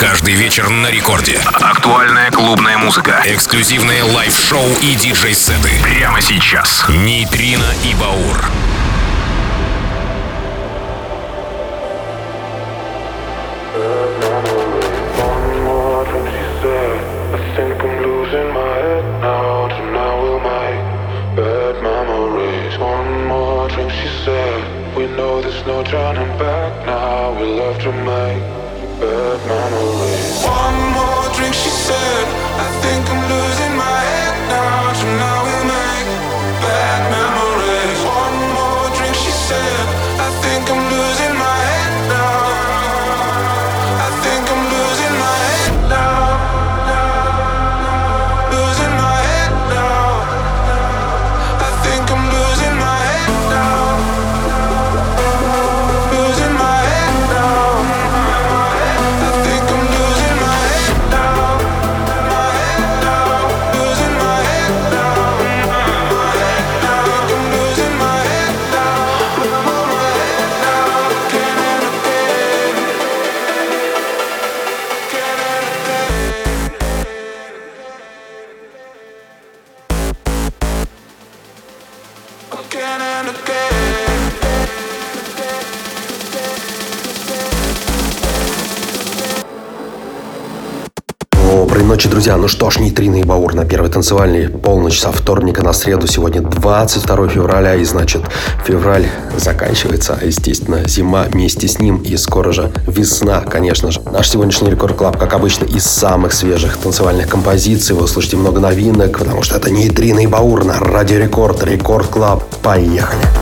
Каждый вечер на рекорде. Актуальная клубная музыка. Эксклюзивные лайв-шоу и диджей-сеты. Прямо сейчас. Нейтрино и Баур. no turning back now. We love to make bad memories. Ночи, друзья. Ну что ж, нейтрино и Баур на первой танцевальной полночь со вторника на среду. Сегодня 22 февраля, и значит, февраль заканчивается. а, Естественно, зима вместе с ним, и скоро же весна, конечно же. Наш сегодняшний Record Club, как обычно, из самых свежих танцевальных композиций. Вы услышите много новинок, потому что это нейтрино и Баур на Радио Рекорд, Record Club. Поехали!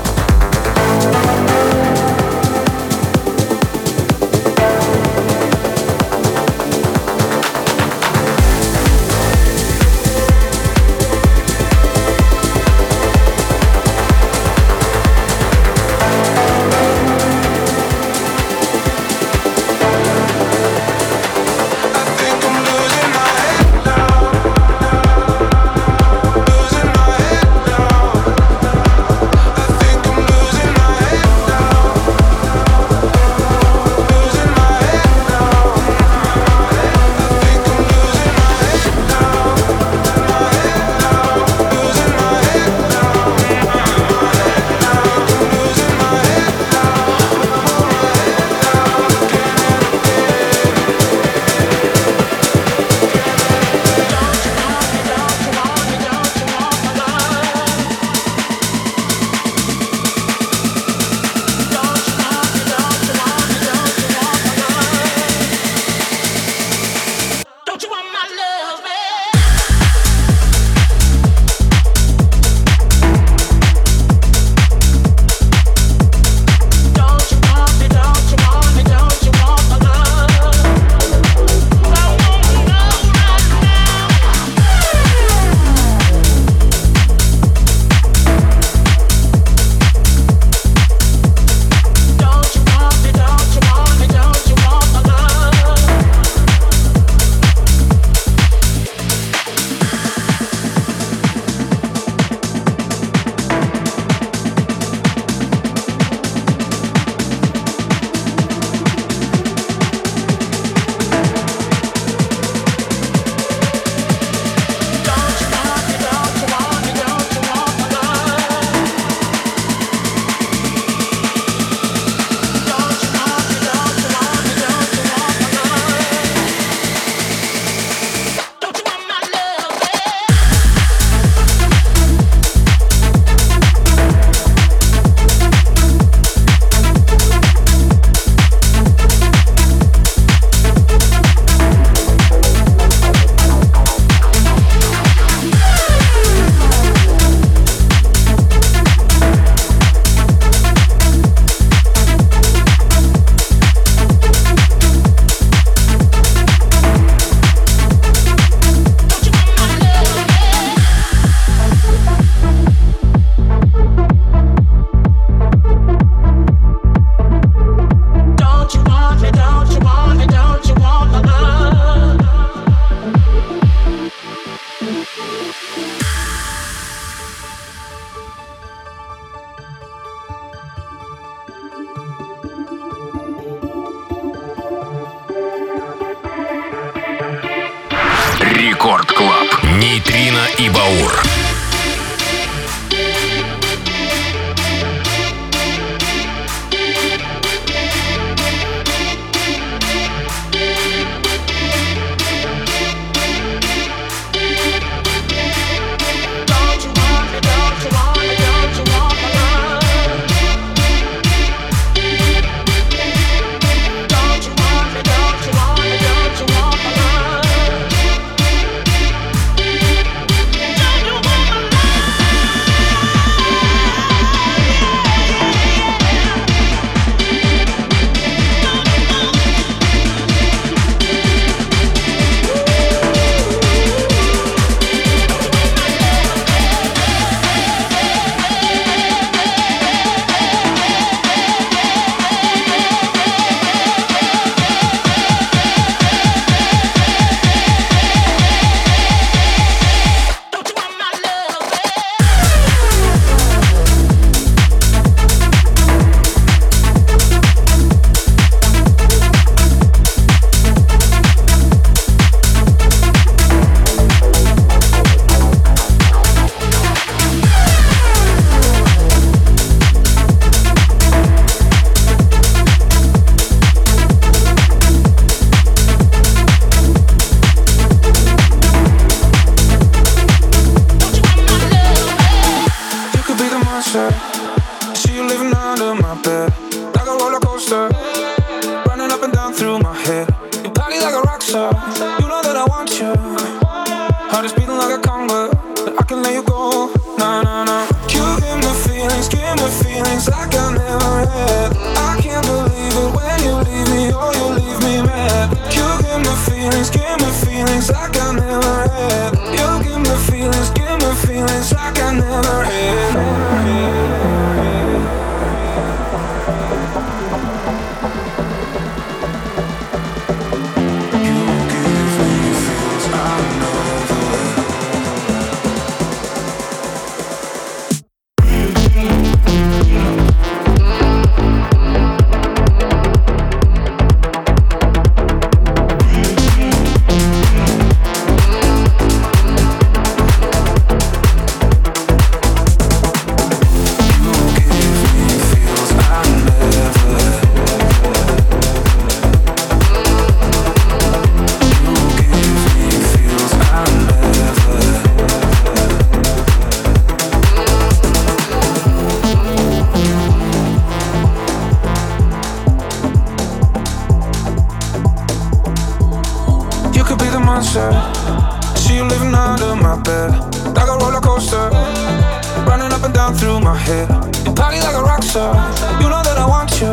You're party like a rock star. You know that I want you.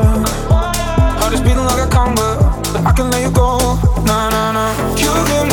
Heart is beating like a conga. I can let you go. Nah, nah, nah. You give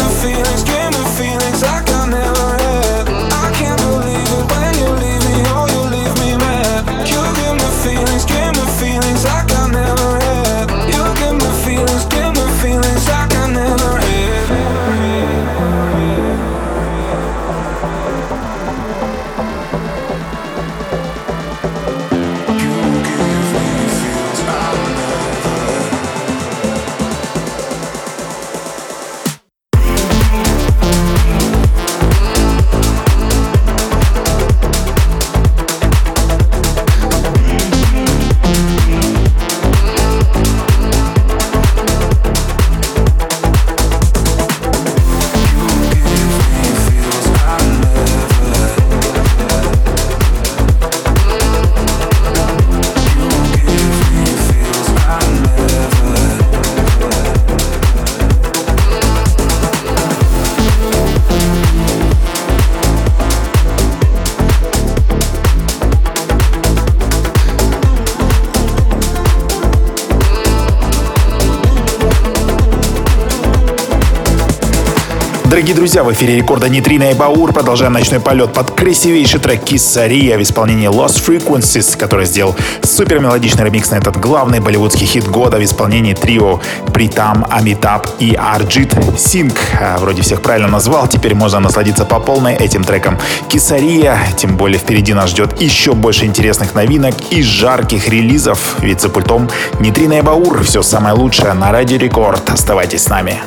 Дорогие друзья, в эфире рекорда Нейтрино и Баур. Продолжаем ночной полет под красивейший трек Kesariya в исполнении Lost Frequencies, который сделал супер мелодичный ремикс на этот главный болливудский хит года в исполнении трио Притам, Амитаб и Арджит Синг. А, вроде всех правильно назвал, теперь можно насладиться по полной этим треком Kesariya. Тем более впереди нас ждет еще больше интересных новинок и жарких релизов. Ведь за пультом Нейтрино и Баур. Все самое лучшее на Радио Рекорд. Оставайтесь с нами.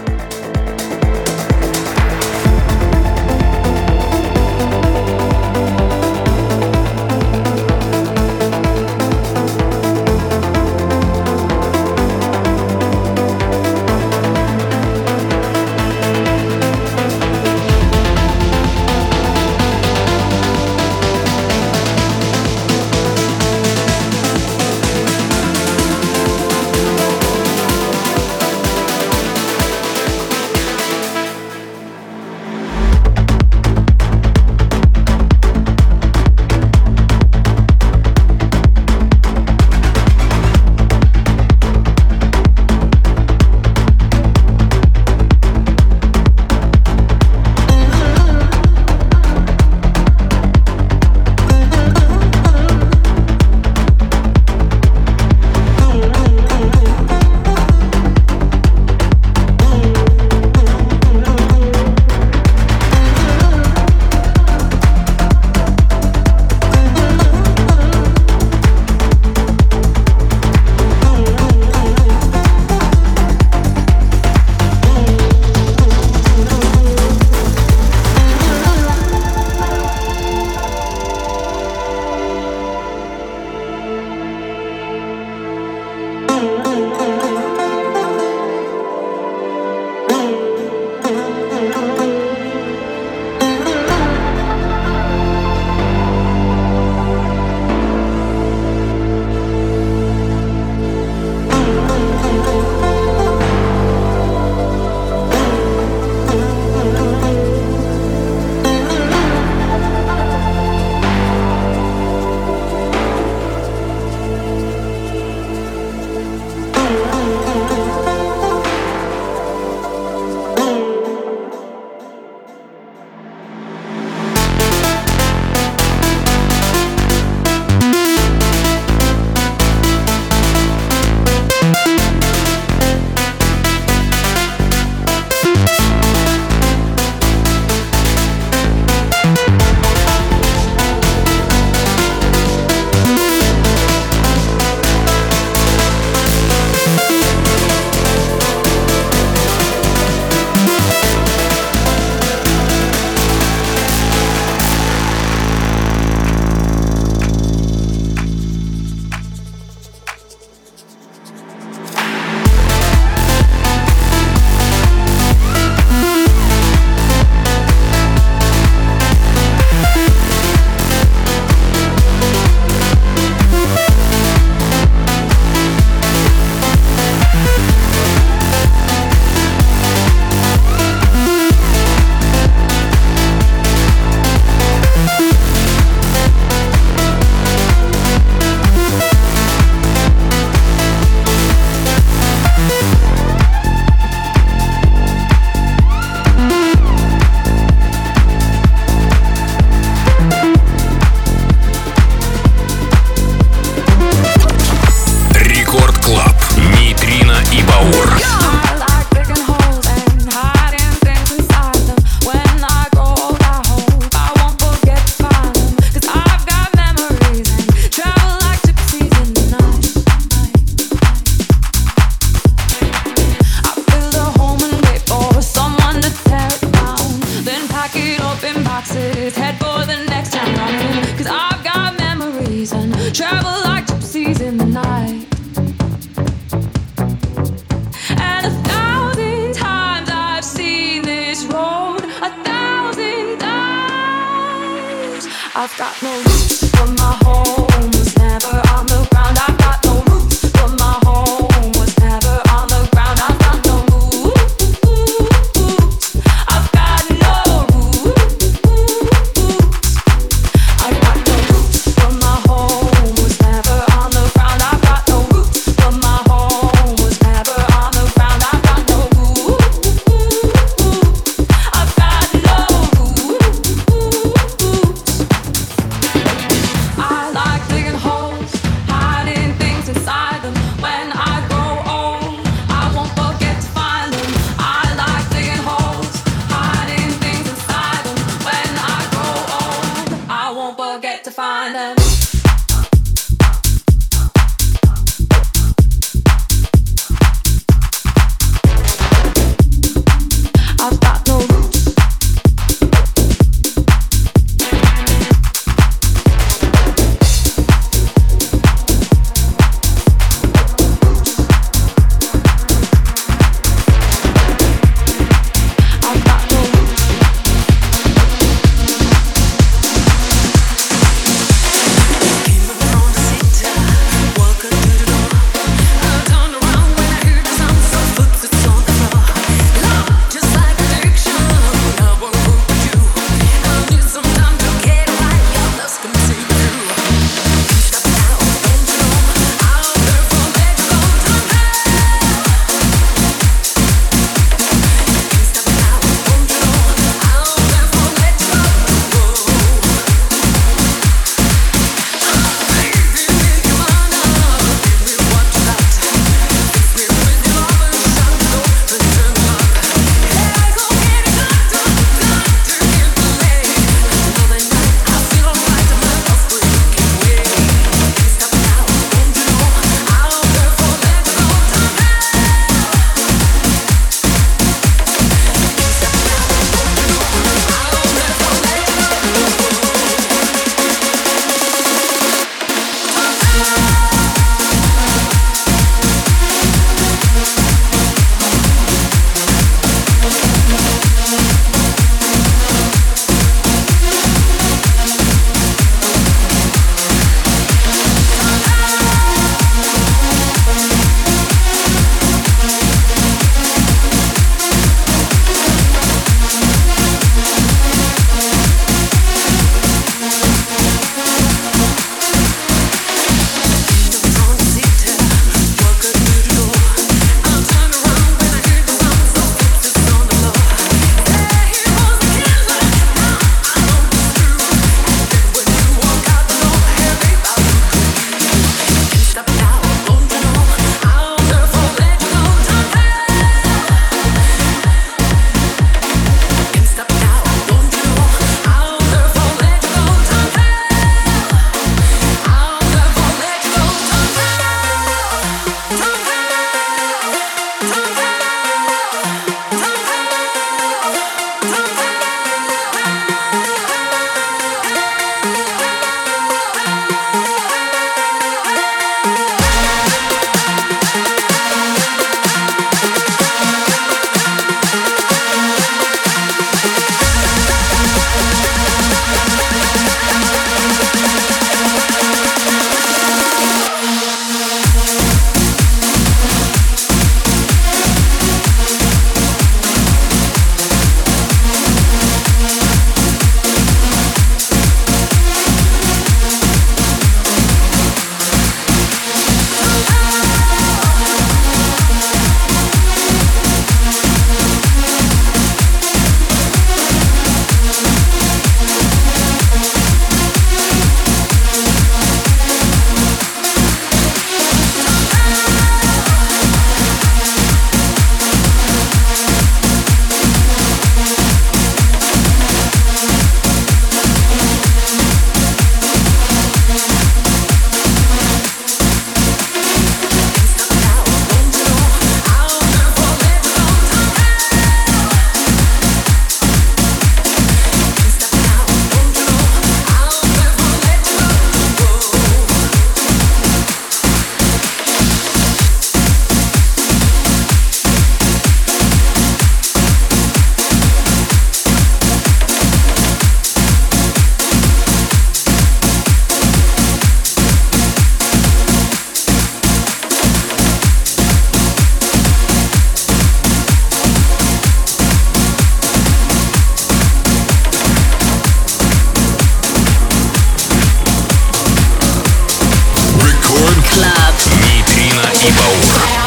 rainbow.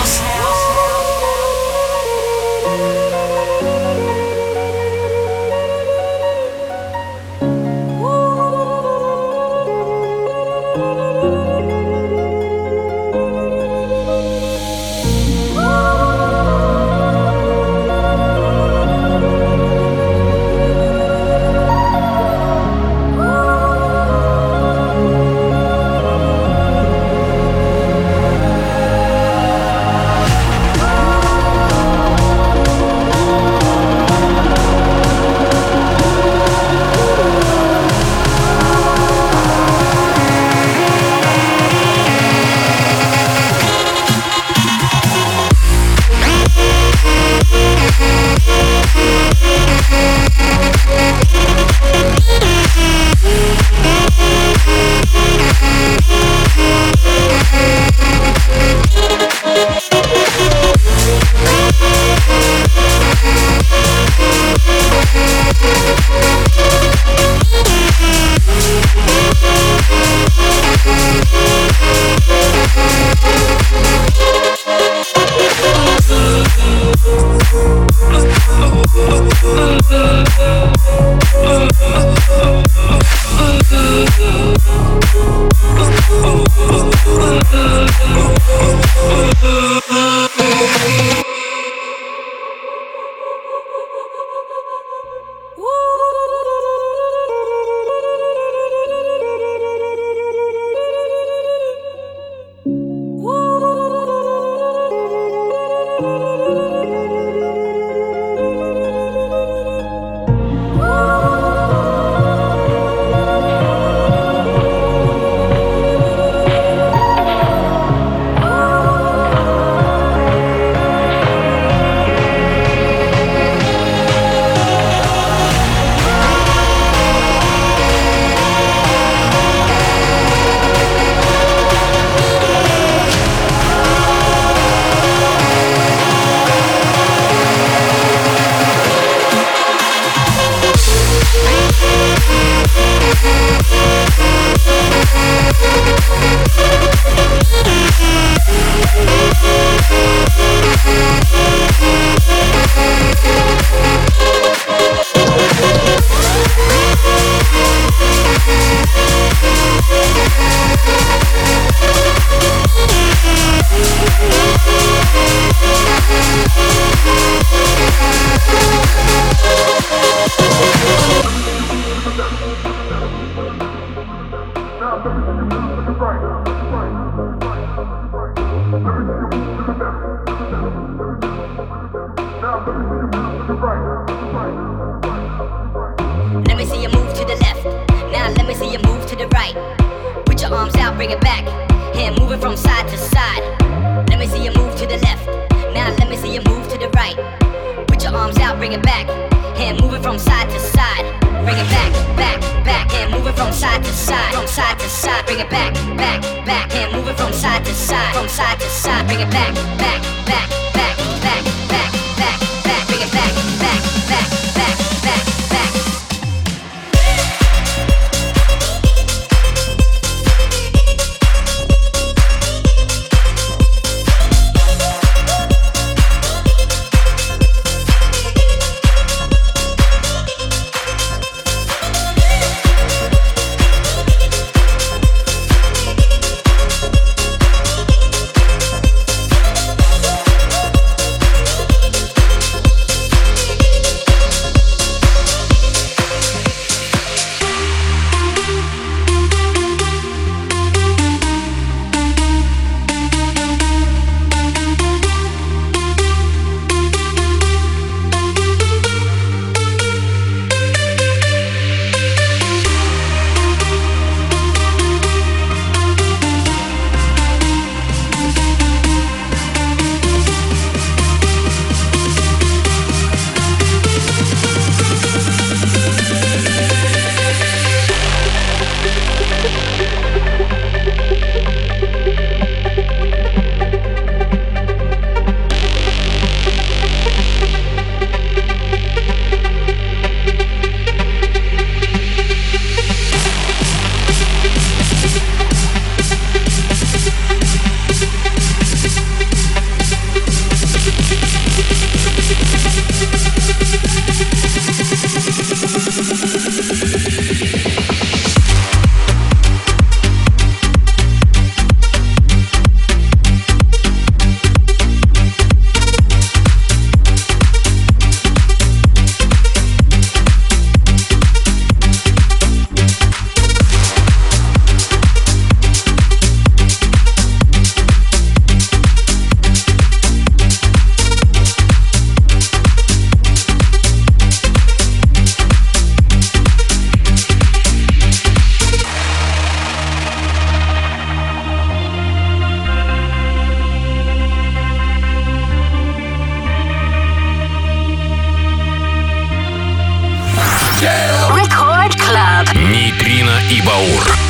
Витрина и Баур.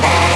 Bye.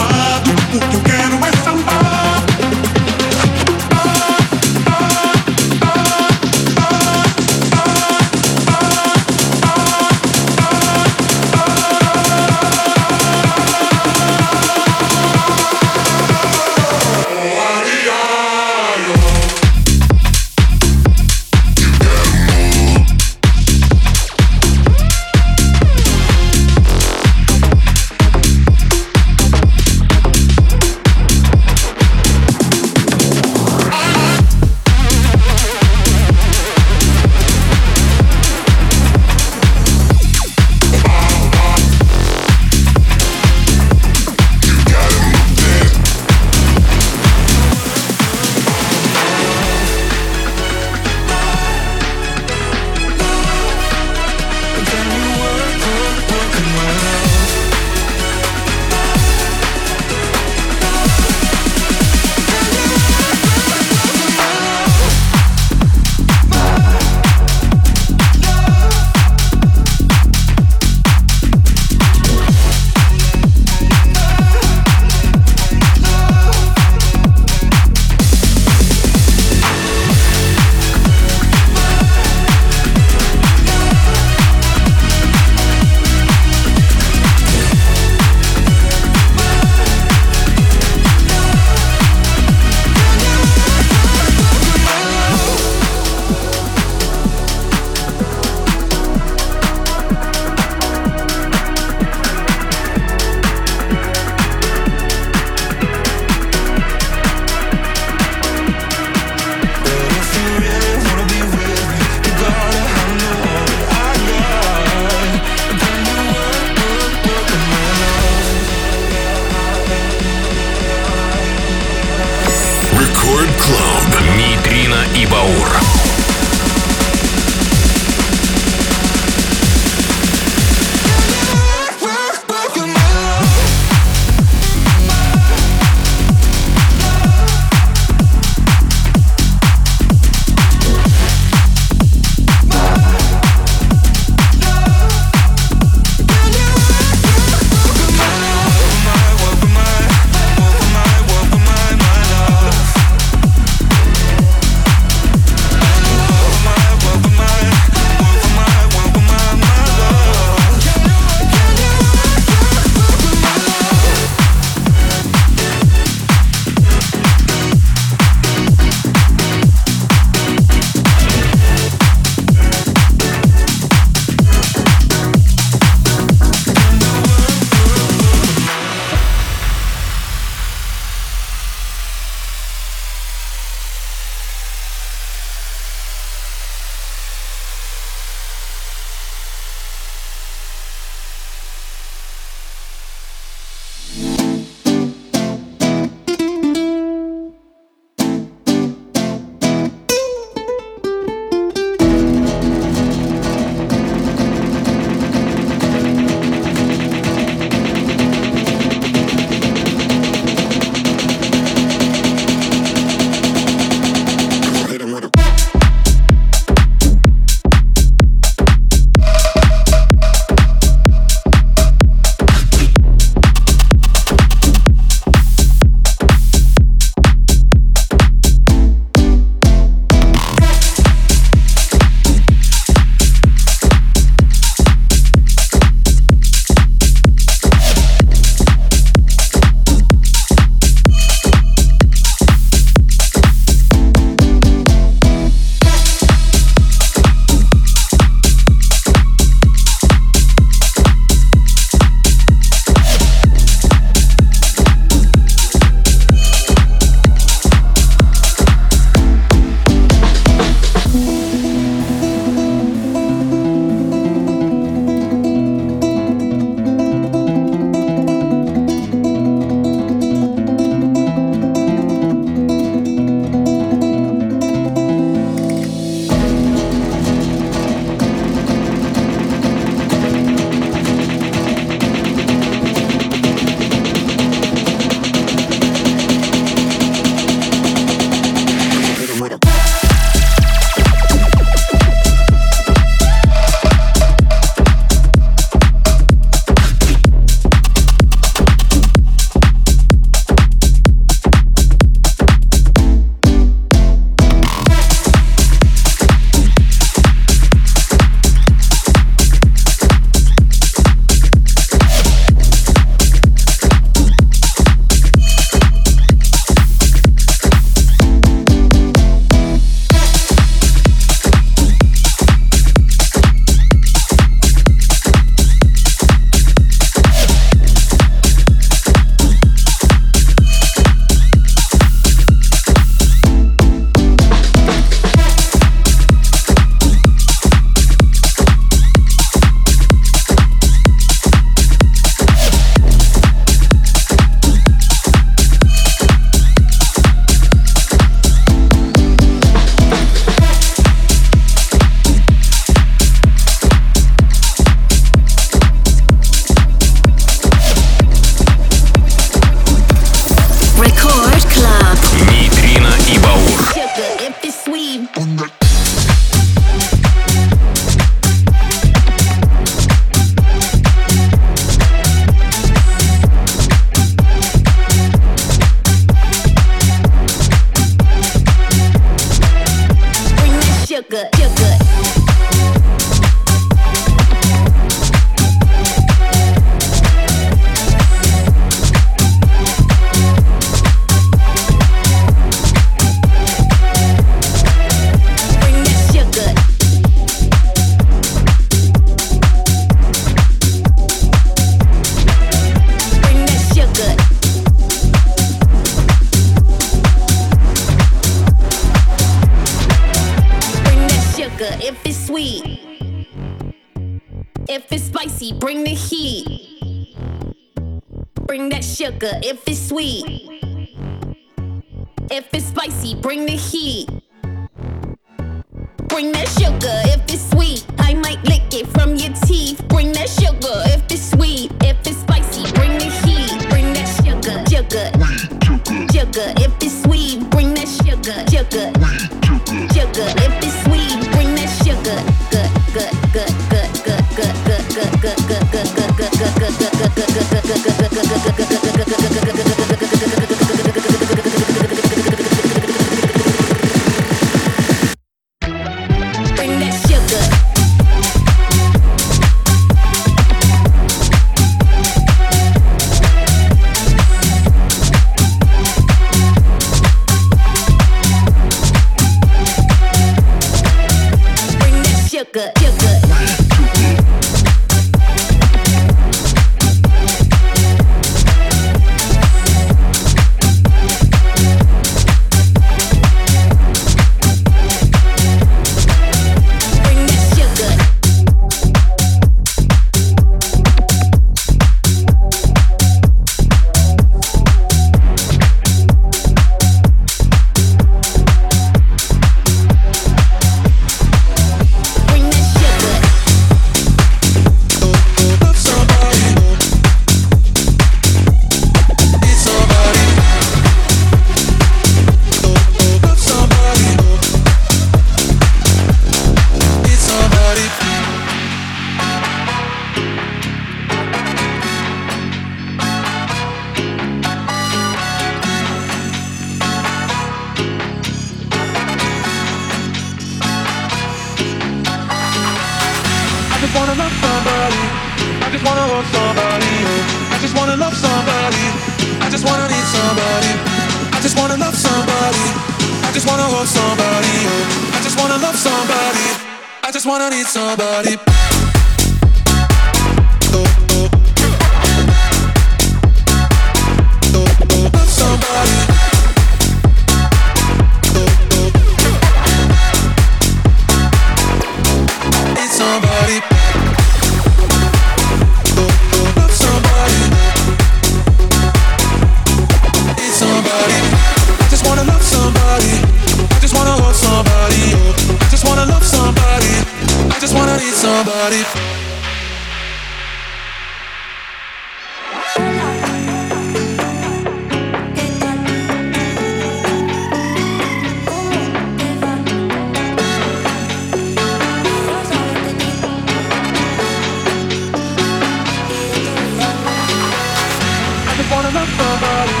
somebody.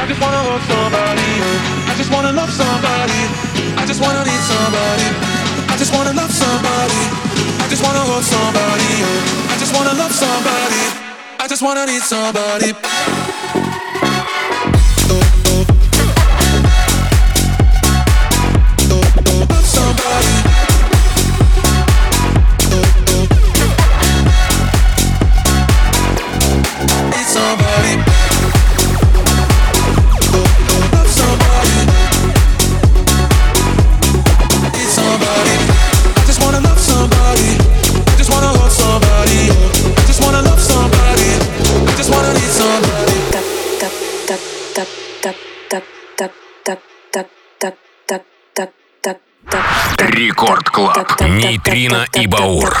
I just wanna love somebody. I just wanna love somebody. I just wanna need somebody. I just wanna love somebody. I just wanna love somebody. I just wanna love somebody. I just wanna need somebody. Ирина и Баур.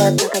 Gracias.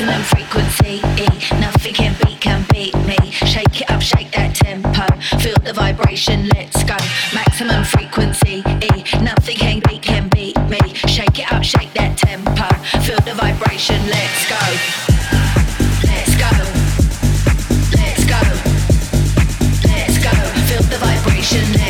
maximum frequency. E, nothing can beat can beat me. Shake it up, shake that tempo. Feel the vibration, let's go. Maximum frequency. E, nothing can beat can beat me. Shake it up, shake that tempo. Feel the vibration, let's go. Let's go. Let's go. Let's go. Feel the vibration,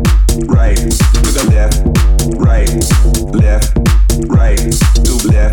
right to the left, right, left, right to left.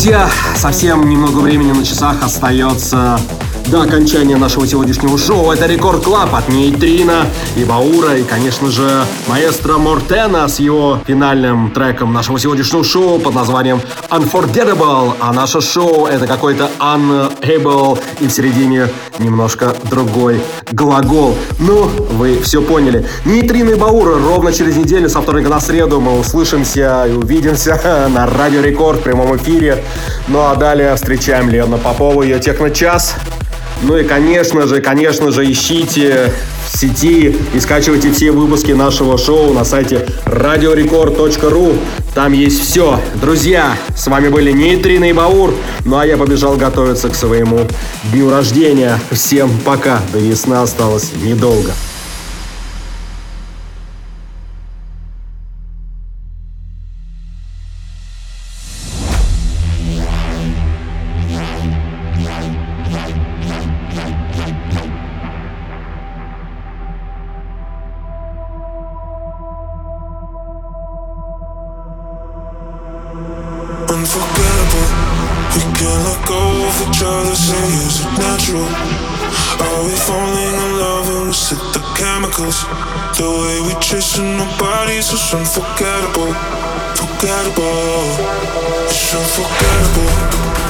Друзья, совсем немного времени на часах остается до окончания нашего сегодняшнего шоу. Это Record Club от Нейтрина и Баура, и, конечно же, маэстро Мортена с его финальным треком нашего сегодняшнего шоу под названием Unforgettable. А наше шоу это какой-то Unable и в середине немножко другой глагол. Ну, вы все поняли. Нейтрина и Баура ровно через неделю, со вторника на среду, мы услышимся и увидимся на Радио Рекорд в прямом эфире. Ну а далее встречаем Лену Попову, ее Техночас. Ну и, конечно же, конечно же, ищите в сети и скачивайте все выпуски нашего шоу на сайте radiorecord.ru. Там есть все. Друзья, с вами были Нейтрина и Баур. Ну а я побежал готовиться к своему дню рождения. Всем пока. До весны осталось недолго. Unforgettable. We can't let go of each other. Say, is it natural? Are we falling in love and we set the chemicals? The way we chasing our bodies is unforgettable. Forgettable. It's unforgettable.